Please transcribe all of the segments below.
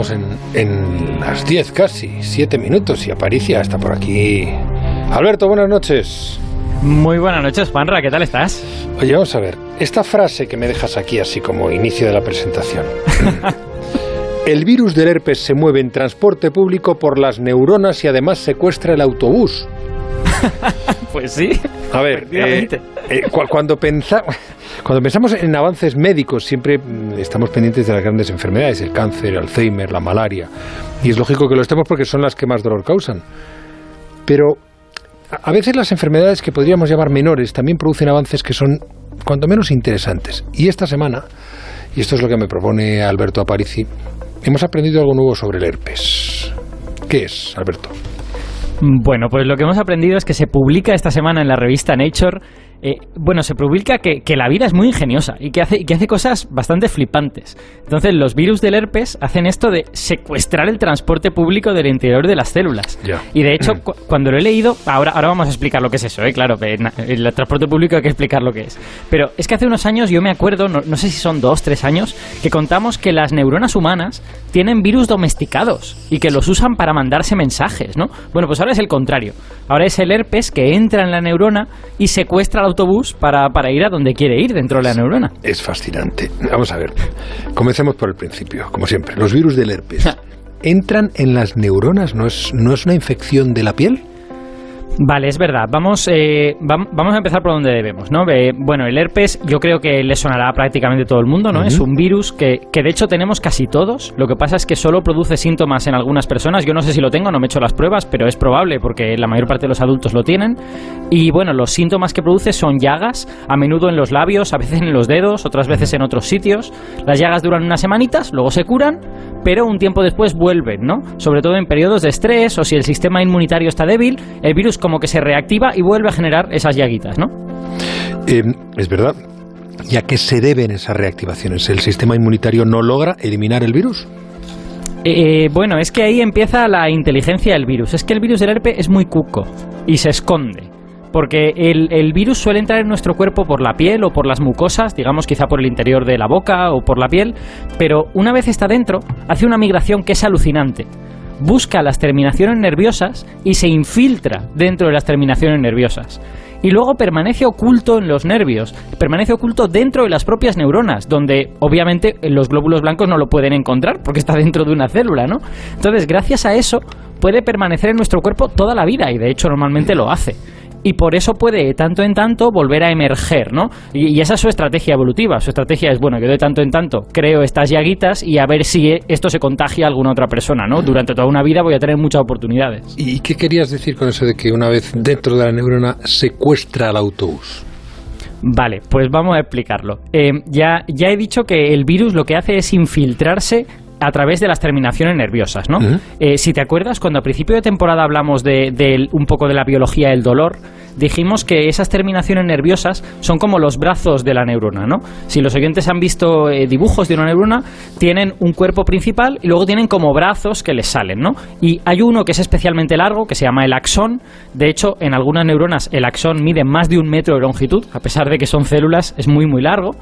estamos en, en las 10 casi, 7 minutos y Aparicia está por aquí. Alberto, buenas noches. Muy buenas noches, Juanra, ¿qué tal estás? Oye, vamos a ver, esta frase que me dejas aquí así como inicio de la presentación. el virus del herpes se mueve en transporte público por las neuronas y además secuestra el autobús. pues sí. A ver, eh, eh, cuando, cuando pensamos en avances médicos, siempre mm, estamos pendientes de las grandes enfermedades, el cáncer, el Alzheimer, la malaria. Y es lógico que lo estemos porque son las que más dolor causan. Pero a veces las enfermedades que podríamos llamar menores también producen avances que son cuanto menos interesantes. Y esta semana, y esto es lo que me propone Alberto Aparici, hemos aprendido algo nuevo sobre el herpes. ¿Qué es, Alberto? Bueno, pues lo que hemos aprendido es que se publica esta semana en la revista Nature eh, bueno, se publica que, la vida es muy ingeniosa y que, hace, que hace cosas bastante flipantes. Entonces, los virus del herpes hacen esto de secuestrar el transporte público del interior de las células. Y de hecho, cuando lo he leído, ahora, ahora vamos a explicar lo que es eso, ¿eh? claro, el transporte público hay que explicar lo que es. Pero es que hace unos años yo me acuerdo, no, sé si son dos, tres años, que contamos que las neuronas humanas tienen virus domesticados y que los usan para mandarse mensajes, ¿no? Bueno, pues ahora es el contrario. Ahora es el herpes que entra en la neurona y secuestra autobús para, para ir a donde quiere ir dentro de la neurona. Es fascinante. Vamos a ver. Comencemos por el principio, como siempre. Los virus del herpes. ¿Entran en las neuronas? ¿No es, no es una infección de la piel? Vale, es verdad. Vamos, eh, vamos a empezar por donde debemos, ¿no? bueno, el herpes yo creo que le sonará a prácticamente todo el mundo, ¿no? Es un virus que, que, de hecho tenemos casi todos. Lo que pasa es que solo produce síntomas en algunas personas. Yo no sé si lo tengo, no me he hecho las pruebas, pero es probable porque la mayor parte de los adultos lo tienen. Y bueno, los síntomas que produce son llagas, a menudo en los labios, a veces en los dedos, otras veces en otros sitios. Las llagas duran unas semanitas, luego se curan, pero un tiempo después vuelven, ¿no? Sobre todo en periodos de estrés o si el sistema inmunitario está débil, el virus como que se reactiva y vuelve a generar esas llaguitas, ¿no? Eh, es verdad. ¿Y a qué se deben esas reactivaciones? ¿El sistema inmunitario no logra eliminar el virus? Eh, bueno, es que ahí empieza la inteligencia del virus. Es que el virus del herpes es muy cuco y se esconde. Porque el, el, virus suele entrar en nuestro cuerpo por la piel o por las mucosas, digamos quizá por el interior de la boca o por la piel, pero una vez está dentro, hace una migración que es alucinante busca las terminaciones nerviosas y se infiltra dentro de las terminaciones nerviosas. Y luego permanece oculto en los nervios, permanece oculto dentro de las propias neuronas, donde obviamente los glóbulos blancos no lo pueden encontrar porque está dentro de una célula, ¿no? Entonces, gracias a eso, puede permanecer en nuestro cuerpo toda la vida y de hecho normalmente lo hace y por eso puede tanto en tanto volver a emerger, ¿no? Y, esa es su estrategia evolutiva. Su estrategia es, bueno, yo de tanto en tanto creo estas llaguitas y a ver si esto se contagia a alguna otra persona, ¿no? Durante toda una vida voy a tener muchas oportunidades. ¿Y qué querías decir con eso de que una vez dentro de la neurona secuestra al autobús? Vale, pues vamos a explicarlo. Eh, ya, ya he dicho que el virus lo que hace es infiltrarse a través de las terminaciones nerviosas, ¿no? Eh, si te acuerdas, cuando a principio de temporada hablamos de, un poco de la biología del dolor, dijimos que esas terminaciones nerviosas son como los brazos de la neurona, ¿no? Si los oyentes han visto eh, dibujos de una neurona, tienen un cuerpo principal y luego tienen como brazos que les salen, ¿no? Y hay uno que es especialmente largo, que se llama el axón. De hecho, en algunas neuronas el axón mide más de un metro de longitud, a pesar de que son células, es muy, muy largo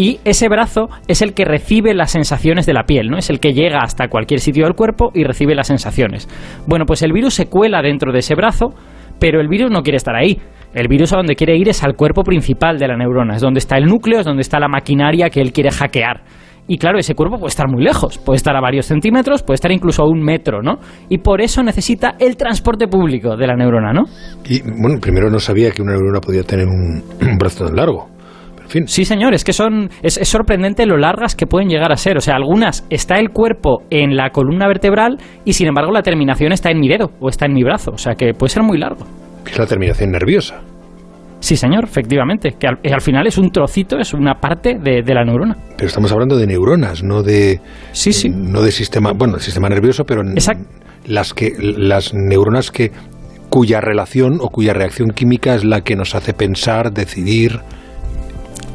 y ese brazo es el que recibe las sensaciones de la piel, ¿no? Es el que llega hasta cualquier sitio del cuerpo y recibe las sensaciones. Bueno, pues el virus se cuela dentro de ese brazo, pero el virus no quiere estar ahí. El virus a donde quiere ir es al cuerpo principal de la neurona, es donde está el núcleo, es donde está la maquinaria que él quiere hackear. Y claro, ese cuerpo puede estar muy lejos, puede estar a varios centímetros, puede estar incluso a un metro, ¿no? Y por eso necesita el transporte público de la neurona, ¿no? Y bueno, primero no sabía que una neurona podía tener un brazo tan largo. Sí, señor, es que son es, sorprendente lo largas que pueden llegar a ser. O sea, algunas está el cuerpo en la columna vertebral y sin embargo la terminación está en mi dedo o está en mi brazo. O sea, que puede ser muy largo. Es la terminación nerviosa. Sí, señor, efectivamente. Que al, final es un trocito, es una parte de, la neurona. Pero estamos hablando de neuronas, no de. Sí, sí. No de sistema. Bueno, el sistema nervioso, pero. Las, que, las neuronas que cuya relación o cuya reacción química es la que nos hace pensar, decidir.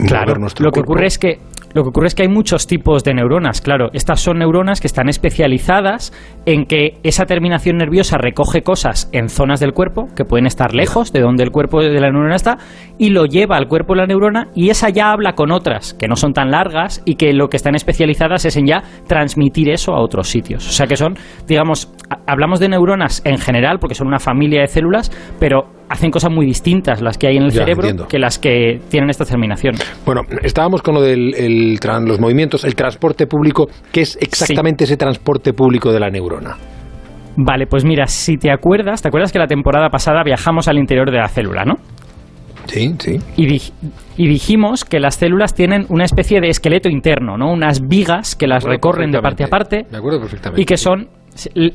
Claro, lo que ocurre es que Lo que ocurre es que hay muchos tipos de neuronas, claro. Estas son neuronas que están especializadas en que esa terminación nerviosa recoge cosas en zonas del cuerpo que pueden estar lejos de donde el cuerpo de la neurona está y lo lleva al cuerpo de la neurona y esa ya habla con otras que no son tan largas y que lo que están especializadas es en ya transmitir eso a otros sitios. O sea que son, digamos, hablamos de neuronas en general porque son una familia de células, pero hacen cosas muy distintas las que hay en el cerebro que las que tienen esta terminación. Bueno, estábamos con lo de los movimientos, el transporte público. ¿Qué es exactamente ese transporte público de la neurona? Vale, pues mira, si te acuerdas, ¿te acuerdas que la temporada pasada viajamos al interior de la célula, no? Sí, sí. Y, y, dijimos que las células tienen una especie de esqueleto interno, ¿no? Unas vigas que las recorren de parte a parte. Me acuerdo perfectamente. Y que son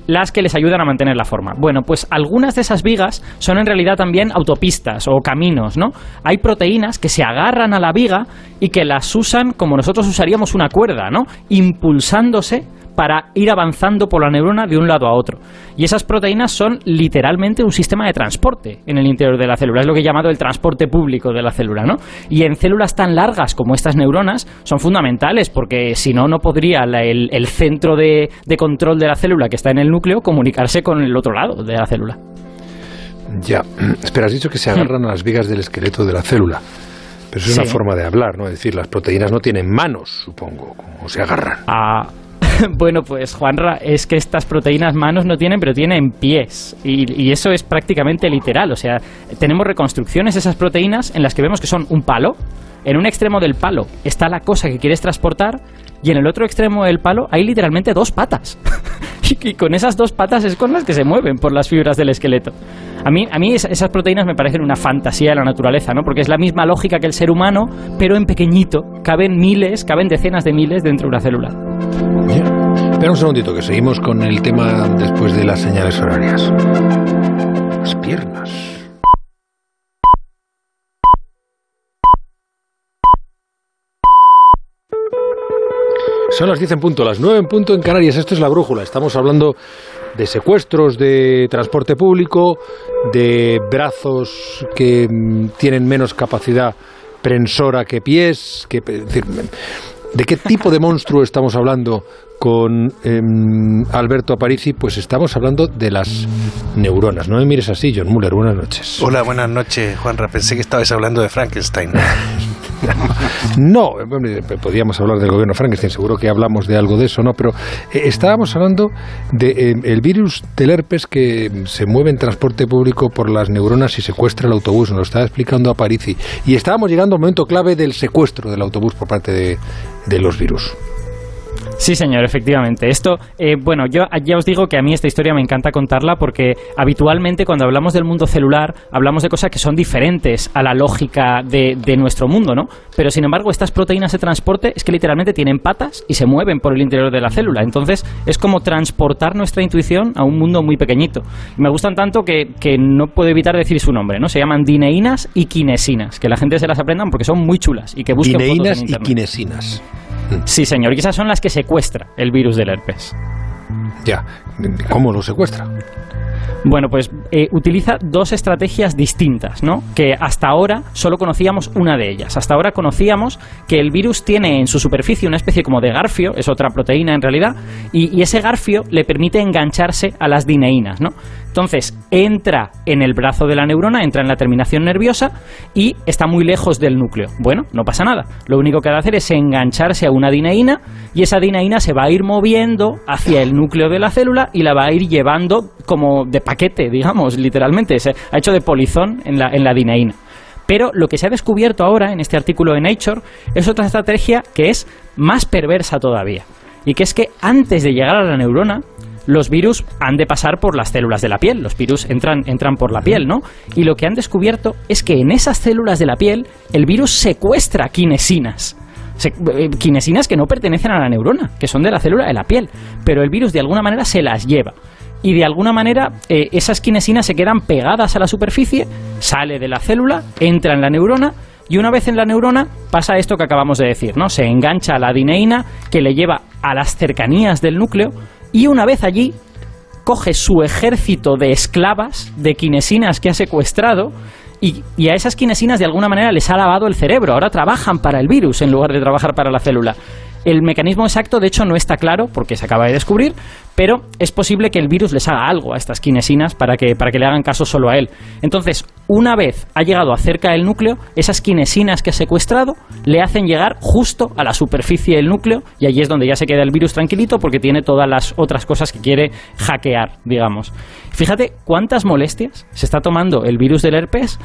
las que les ayudan a mantener la forma. Bueno, pues algunas de esas vigas son en realidad también autopistas o caminos, ¿no? Hay proteínas que se agarran a la viga y que las usan como nosotros usaríamos una cuerda, ¿no? Impulsándose para ir avanzando por la neurona de un lado a otro. Y esas proteínas son literalmente un sistema de transporte en el interior de la célula. Es lo que he llamado el transporte público de la célula, ¿no? Y en células tan largas como estas neuronas son fundamentales porque si no, no podría el, centro de, control de la célula que está en el núcleo comunicarse con el otro lado de la célula. Ya, espera, has dicho que se agarran a las vigas del esqueleto de la célula. Pero eso es una forma de hablar, ¿no? Es decir, las proteínas no tienen manos, supongo, como se agarran. Ah, bueno, pues Juanra, es que estas proteínas manos no tienen, pero tienen pies. Y, eso es prácticamente literal. O sea, tenemos reconstrucciones esas proteínas en las que vemos que son un palo. En un extremo del palo está la cosa que quieres transportar y en el otro extremo del palo hay literalmente dos patas. y con esas dos patas es con las que se mueven por las fibras del esqueleto. A mí, a mí esas proteínas me parecen una fantasía de la naturaleza, ¿no? Porque es la misma lógica que el ser humano, pero en pequeñito. Caben miles, caben decenas de miles dentro de una célula. Bien. Espera un segundito, que seguimos con el tema después de las señales horarias. Las piernas. Son las 10 en punto, las 9 en punto en Canarias. Esto es la brújula. Estamos hablando de secuestros, de transporte público, de brazos que mm, tienen menos capacidad prensora que pies, que, ¿De qué tipo de monstruo estamos hablando con em, Alberto Aparici? Pues estamos hablando de las neuronas. No me mires así, John Muller. Buenas noches. Hola, buenas noches, Juanra. Pensé que estabas hablando de Frankenstein. No, podríamos hablar del gobierno Frankenstein, seguro que hablamos de algo de eso, ¿no? Pero eh, estábamos hablando del de, el virus del herpes que se mueve en transporte público por las neuronas y secuestra el autobús, nos lo estaba explicando a Parisi. Y estábamos llegando al momento clave del secuestro del autobús por parte de, de los virus. Sí, señor, efectivamente. Esto, eh, bueno, yo ya os digo que a mí esta historia me encanta contarla porque habitualmente cuando hablamos del mundo celular hablamos de cosas que son diferentes a la lógica de, nuestro mundo, ¿no? Pero sin embargo, estas proteínas de transporte es que literalmente tienen patas y se mueven por el interior de la célula. Entonces, es como transportar nuestra intuición a un mundo muy pequeñito. me gustan tanto que, no puedo evitar decir su nombre, ¿no? Se llaman dineínas y quinesinas, que la gente se las aprendan porque son muy chulas y que busquen Dineínas y quinesinas. Sí, señor, y esas son las que secuestra el virus del herpes. Ya, ¿cómo lo secuestra? Bueno, pues eh, utiliza dos estrategias distintas, ¿no? Que hasta ahora solo conocíamos una de ellas. Hasta ahora conocíamos que el virus tiene en su superficie una especie como de garfio, es otra proteína en realidad, y, y ese garfio le permite engancharse a las dineínas, ¿no? Entonces, entra en el brazo de la neurona, entra en la terminación nerviosa y está muy lejos del núcleo. Bueno, no pasa nada. Lo único que ha de hacer es engancharse a una dineína y esa dineína se va a ir moviendo hacia el núcleo de la célula y la va a ir llevando como de paquete, digamos, literalmente. Se ha hecho de polizón en la, en la dineína. Pero lo que se ha descubierto ahora en este artículo de Nature es otra estrategia que es más perversa todavía. Y que es que antes de llegar a la neurona, los virus han de pasar por las células de la piel. Los virus entran, entran por la piel, ¿no? Y lo que han descubierto es que en esas células de la piel el virus secuestra quinesinas. Eh, quinesinas que no pertenecen a la neurona, que son de la célula de la piel. Pero el virus de alguna manera se las lleva y de alguna manera eh, esas quinesinas se quedan pegadas a la superficie, sale de la célula, entra en la neurona y una vez en la neurona pasa esto que acabamos de decir, ¿no? Se engancha a la dineína que le lleva a las cercanías del núcleo y una vez allí coge su ejército de esclavas, de quinesinas que ha secuestrado, Y, y, a esas quinesinas de alguna manera les ha lavado el cerebro. Ahora trabajan para el virus en lugar de trabajar para la célula. El mecanismo exacto, de hecho, no está claro porque se acaba de descubrir, pero es posible que el virus les haga algo a estas quinesinas para que, para que le hagan caso solo a él. Entonces, una vez ha llegado cerca del núcleo, esas quinesinas que ha secuestrado le hacen llegar justo a la superficie del núcleo y allí es donde ya se queda el virus tranquilito porque tiene todas las otras cosas que quiere hackear, digamos. Fíjate cuántas molestias se está tomando el virus del herpes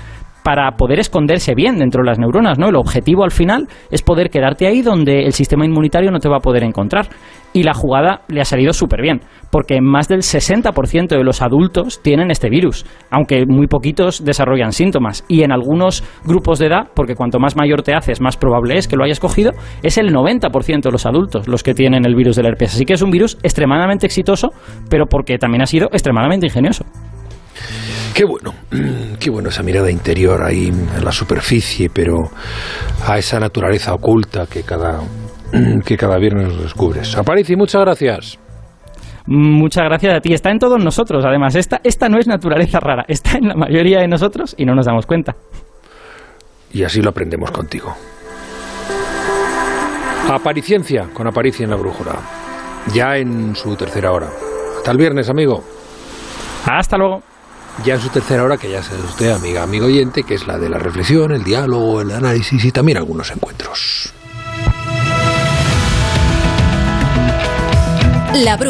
para poder esconderse bien dentro de las neuronas, ¿no? El objetivo al final es poder quedarte ahí donde el sistema inmunitario no te va a poder encontrar. Y la jugada le ha salido súper bien, porque más del 60% de los adultos tienen este virus, aunque muy poquitos desarrollan síntomas. Y en algunos grupos de edad, porque cuanto más mayor te haces, más probable es que lo hayas cogido, es el 90% de los adultos los que tienen el virus del herpes. Así que es un virus extremadamente exitoso, pero porque también ha sido extremadamente ingenioso. Qué bueno, qué bueno esa mirada interior ahí en la superficie, pero a esa naturaleza oculta que cada, que cada viernes descubres. Aparici, muchas gracias. Muchas gracias a ti. Está en todos nosotros, además. Esta, esta no es naturaleza rara, está en la mayoría de nosotros y no nos damos cuenta. Y así lo aprendemos contigo. Apariciencia con Aparicia en la brújula. Ya en su tercera hora. Hasta el viernes, amigo. Hasta luego ya en su tercera hora, que ya sabe usted, amiga, amigo oyente, que es la de la reflexión, el diálogo, el análisis y también algunos encuentros. La brújula.